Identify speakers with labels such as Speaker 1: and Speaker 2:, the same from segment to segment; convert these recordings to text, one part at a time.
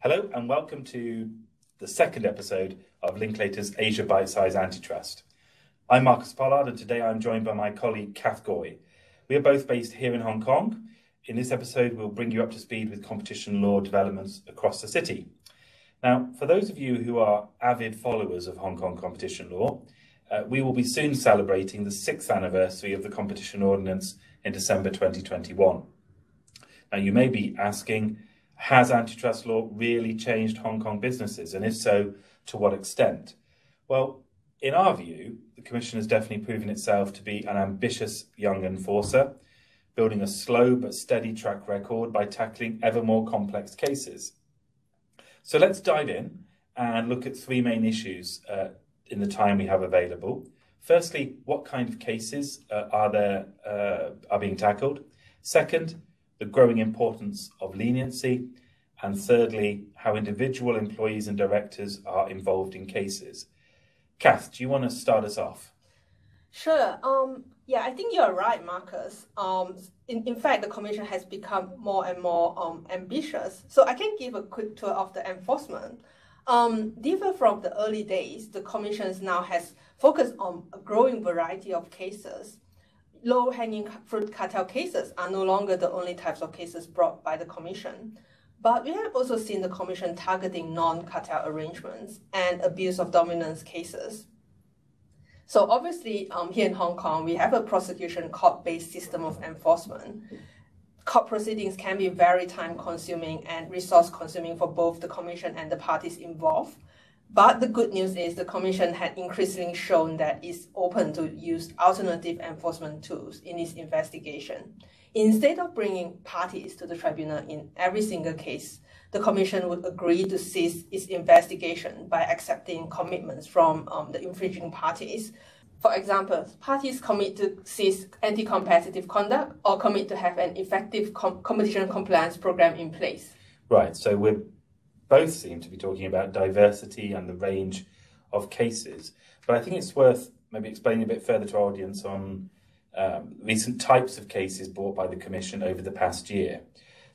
Speaker 1: Hello and welcome to the second episode of Linklaters Asia Bitesize Antitrust. I'm Marcus Pollard and today I'm joined by my colleague Kath Gooi. We are both based here in Hong Kong. In this episode, we'll bring you up to speed with competition law developments across the city. Now, for those of you who are avid followers of Hong Kong competition law, uh, we will be soon celebrating the sixth anniversary of the Competition Ordinance in December 2021. Now, you may be asking, has antitrust law really changed Hong Kong businesses? And if so, to what extent? Well, in our view, the Commission has definitely proven itself to be an ambitious young enforcer, building a slow but steady track record by tackling ever more complex cases. So let's dive in and look at three main issues uh, in the time we have available. Firstly, what kind of cases uh, are there uh, are being tackled? Second, the growing importance of leniency. And thirdly, how individual employees and directors are involved in cases. Kath, do you want to start us off?
Speaker 2: Sure. Um, yeah, I think you're right, Marcus. Um, in, in fact, the Commission has become more and more um, ambitious. So I can give a quick tour of the enforcement. Um, different from the early days, the Commission now has focused on a growing variety of cases low-hanging fruit cartel cases are no longer the only types of cases brought by the Commission. But we have also seen the Commission targeting non-cartel arrangements and abuse of dominance cases. So obviously, um, here in Hong Kong, we have a prosecution court-based system of enforcement. Court proceedings can be very time-consuming and resource-consuming for both the Commission and the parties involved. But the good news is the Commission had increasingly shown that it's open to use alternative enforcement tools in its investigation. Instead of bringing parties to the tribunal in every single case, the Commission would agree to cease its investigation by accepting commitments from um, the infringing parties. For example, parties commit to cease anti-competitive conduct or commit to have an effective com competition compliance program in place.
Speaker 1: Right, so we're both seem to be talking about diversity and the range of cases. But I think it's worth maybe explaining a bit further to our audience on um, recent types of cases brought by the Commission over the past year.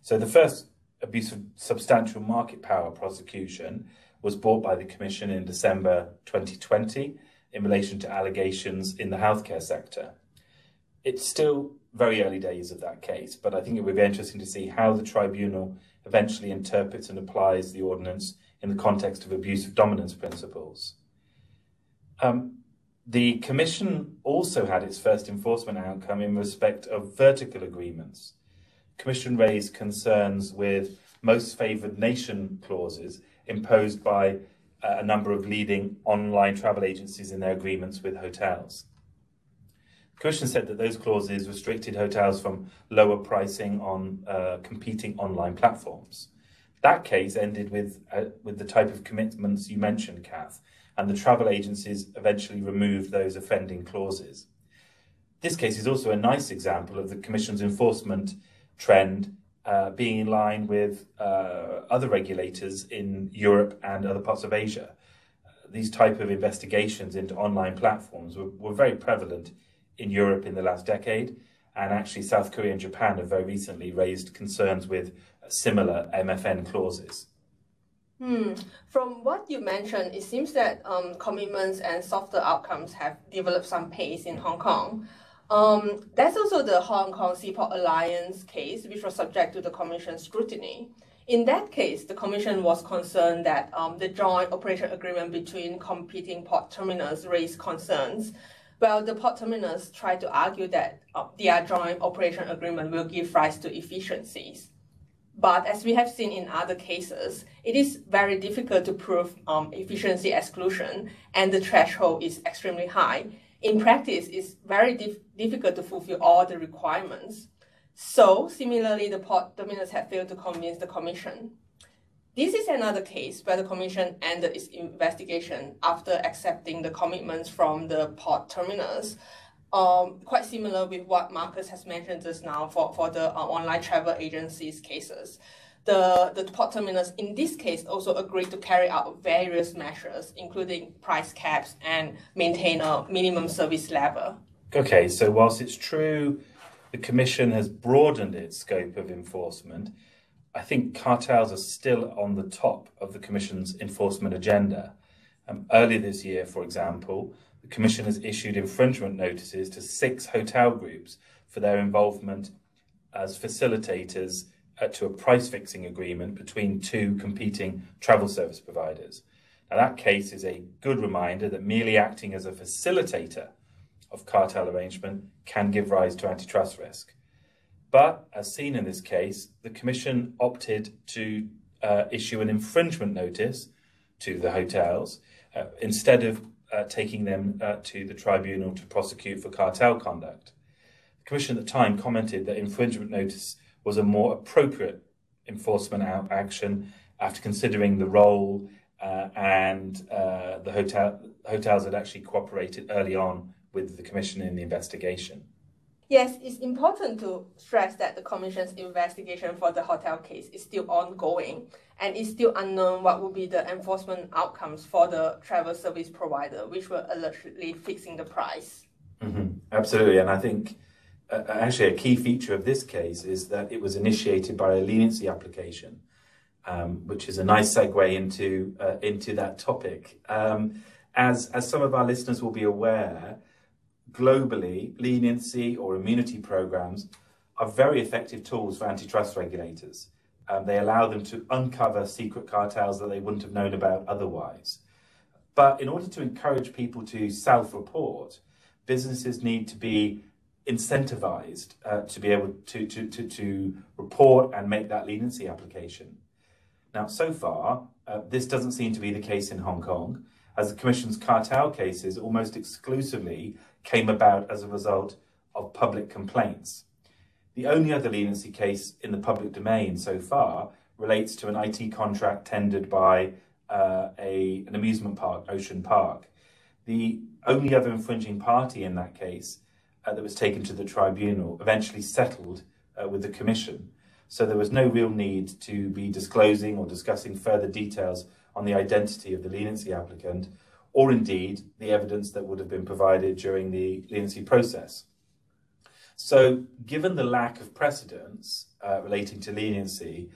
Speaker 1: So the first abuse of substantial market power prosecution was brought by the Commission in December 2020 in relation to allegations in the healthcare sector. It's still very early days of that case, but I think it would be interesting to see how the tribunal eventually interprets and applies the ordinance in the context of abuse of dominance principles. Um, the Commission also had its first enforcement outcome in respect of vertical agreements. Commission raised concerns with most favoured nation clauses imposed by uh, a number of leading online travel agencies in their agreements with hotels. Commission said that those clauses restricted hotels from lower pricing on uh, competing online platforms. That case ended with, uh, with the type of commitments you mentioned, Kath, and the travel agencies eventually removed those offending clauses. This case is also a nice example of the Commission's enforcement trend uh, being in line with uh, other regulators in Europe and other parts of Asia. these type of investigations into online platforms were, were very prevalent in Europe in the last decade. And actually, South Korea and Japan have very recently raised concerns with similar MFN clauses.
Speaker 2: Hmm. From what you mentioned, it seems that um, commitments and softer outcomes have developed some pace in Hong Kong. Um, that's also the Hong Kong Seaport Alliance case, which was subject to the Commission's scrutiny. In that case, the Commission was concerned that um, the joint operation agreement between competing port terminals raised concerns well, the port terminals try to argue that uh, their joint operation agreement will give rise to efficiencies. But as we have seen in other cases, it is very difficult to prove um, efficiency exclusion, and the threshold is extremely high. In practice, it's very dif difficult to fulfill all the requirements. So, similarly, the port terminals have failed to convince the Commission. This is another case where the Commission ended its investigation after accepting the commitments from the port terminals. Um, quite similar with what Marcus has mentioned just now for, for the uh, online travel agencies cases. The, the port terminals in this case also agreed to carry out various measures, including price caps and maintain a minimum service level.
Speaker 1: Okay, so whilst it's true the Commission has broadened its scope of enforcement, I think cartels are still on the top of the Commission's enforcement agenda. Um, earlier this year, for example, the Commission has issued infringement notices to six hotel groups for their involvement as facilitators uh, to a price fixing agreement between two competing travel service providers. Now, that case is a good reminder that merely acting as a facilitator of cartel arrangement can give rise to antitrust risk. But, as seen in this case, the Commission opted to uh, issue an infringement notice to the hotels uh, instead of uh, taking them uh, to the tribunal to prosecute for cartel conduct. The Commission at the time commented that infringement notice was a more appropriate enforcement action after considering the role uh, and uh, the hotel, hotels had actually cooperated early on with the Commission in the investigation.
Speaker 2: Yes, it's important to stress that the Commission's investigation for the hotel case is still ongoing and it's still unknown what will be the enforcement outcomes for the travel service provider, which were allegedly fixing the price.
Speaker 1: Mm-hmm. Absolutely, and I think uh, actually a key feature of this case is that it was initiated by a leniency application, um, which is a nice segue into uh, into that topic. Um, as as some of our listeners will be aware, globally, leniency or immunity programs are very effective tools for antitrust regulators. Um, they allow them to uncover secret cartels that they wouldn't have known about otherwise. But in order to encourage people to self report, businesses need to be incentivized uh, to be able to, to, to, to report and make that leniency application. Now, so far, uh, this doesn't seem to be the case in Hong Kong, as the Commission's cartel cases almost exclusively came about as a result of public complaints. The only other leniency case in the public domain so far relates to an IT contract tendered by uh, a, an amusement park, Ocean Park. The only other infringing party in that case uh, that was taken to the tribunal eventually settled uh, with the Commission. So there was no real need to be disclosing or discussing further details on the identity of the leniency applicant, or indeed the evidence that would have been provided during the leniency process. So, given the lack of precedents uh, relating to leniency,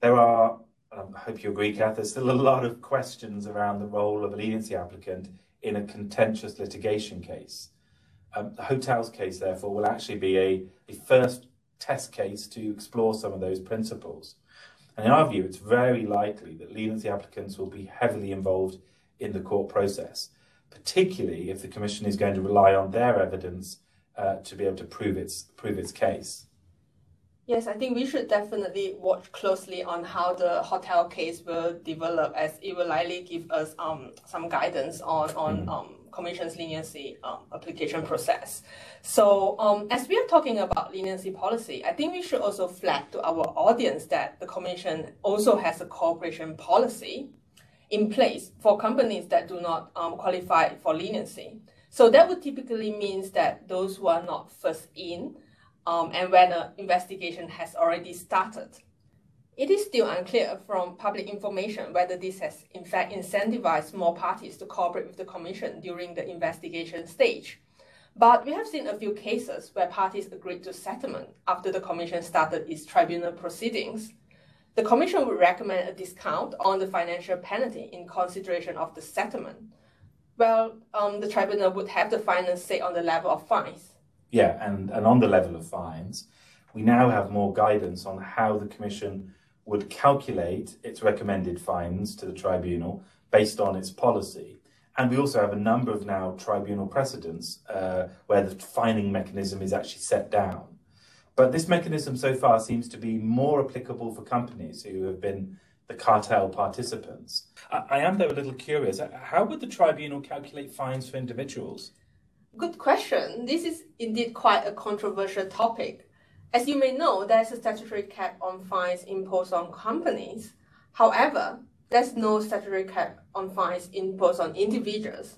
Speaker 1: there are, I hope you agree, Kath, there's still a lot of questions around the role of a leniency applicant in a contentious litigation case. Um, the hotels case, therefore, will actually be a, a first test case to explore some of those principles. And in our view, it's very likely that leniency applicants will be heavily involved in the court process, particularly if the Commission is going to rely on their evidence uh, to be able to prove its, prove its case.
Speaker 2: Yes, I think we should definitely watch closely on how the hotel case will develop, as it will likely give us um, some guidance on, on mm. um, Commission's leniency um, application process. So um, as we are talking about leniency policy, I think we should also flag to our audience that the Commission also has a cooperation policy in place for companies that do not um, qualify for leniency. So that would typically means that those who are not first in um, and when an investigation has already started it is still unclear from public information whether this has in fact incentivized more parties to cooperate with the Commission during the investigation stage. But we have seen a few cases where parties agreed to settlement after the Commission started its tribunal proceedings. The Commission would recommend a discount on the financial penalty in consideration of the settlement. Well, um, the tribunal would have the final say on the level of fines.
Speaker 1: Yeah, and, and on the level of fines, we now have more guidance on how the Commission would calculate its recommended fines to the tribunal based on its policy. And we also have a number of now tribunal precedents uh, where the fining mechanism is actually set down. But this mechanism so far seems to be more applicable for companies who have been the cartel participants. I, I am, though, a little curious. Uh, how would the tribunal calculate fines for individuals?
Speaker 2: Good question. This is indeed quite a controversial topic. As you may know, there's a statutory cap on fines imposed on companies. However, there's no statutory cap on fines imposed on individuals.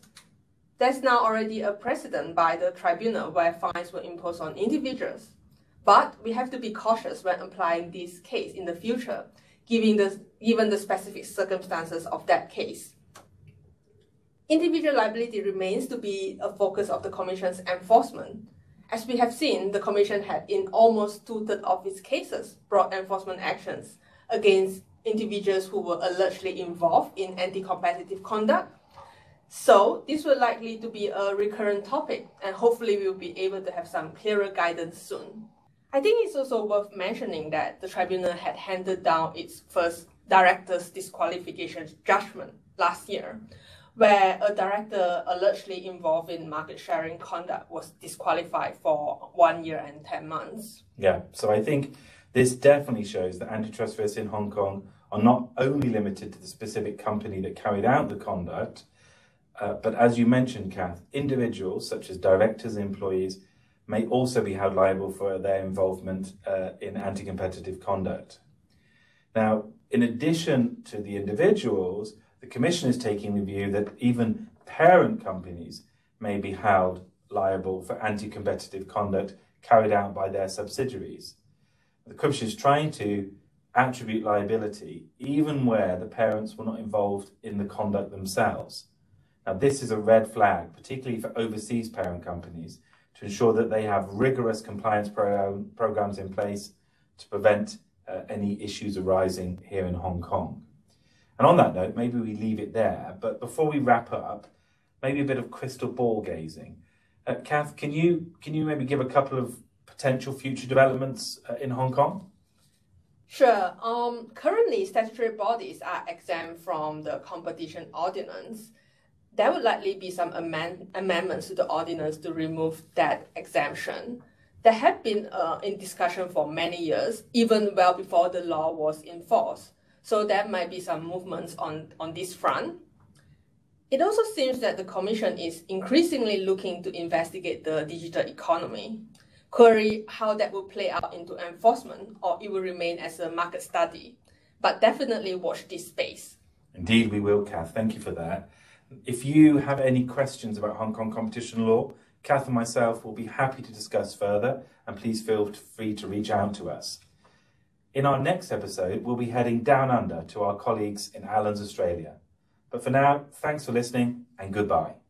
Speaker 2: There's now already a precedent by the tribunal where fines were imposed on individuals. But we have to be cautious when applying this case in the future, given the, given the specific circumstances of that case. Individual liability remains to be a focus of the Commission's enforcement, As we have seen, the Commission had in almost two-thirds of its cases brought enforcement actions against individuals who were allegedly involved in anti-competitive conduct. So this will likely to be a recurrent topic and hopefully we'll be able to have some clearer guidance soon. I think it's also worth mentioning that the tribunal had handed down its first director's disqualification judgment last year, where a director allegedly involved in market sharing conduct was disqualified for one year and 10 months.
Speaker 1: Yeah, so I think this definitely shows that antitrust risks in Hong Kong are not only limited to the specific company that carried out the conduct, uh, but as you mentioned, Kath, individuals such as directors employees may also be held liable for their involvement uh, in anti-competitive conduct. Now, in addition to the individuals, the Commission is taking the view that even parent companies may be held liable for anti-competitive conduct carried out by their subsidiaries. The Commission is trying to attribute liability even where the parents were not involved in the conduct themselves. Now, this is a red flag, particularly for overseas parent companies, ensure that they have rigorous compliance pro programs in place to prevent uh, any issues arising here in Hong Kong. And on that note, maybe we leave it there. But before we wrap up, maybe a bit of crystal ball gazing. Uh, Kath, can you can you maybe give a couple of potential future developments uh, in Hong Kong?
Speaker 2: Sure. Um, currently, statutory bodies are exempt from the competition ordinance. There would likely be some amend amendments to the ordinance to remove that exemption that had been uh, in discussion for many years, even well before the law was in force. So there might be some movements on, on this front. It also seems that the Commission is increasingly looking to investigate the digital economy, query how that will play out into enforcement or it will remain as a market study. But definitely watch this space.
Speaker 1: Indeed, we will, Kath. Thank you for that. If you have any questions about Hong Kong competition law, Kath and myself will be happy to discuss further, and please feel free to reach out to us. In our next episode, we'll be heading down under to our colleagues in Allens, Australia. But for now, thanks for listening and goodbye.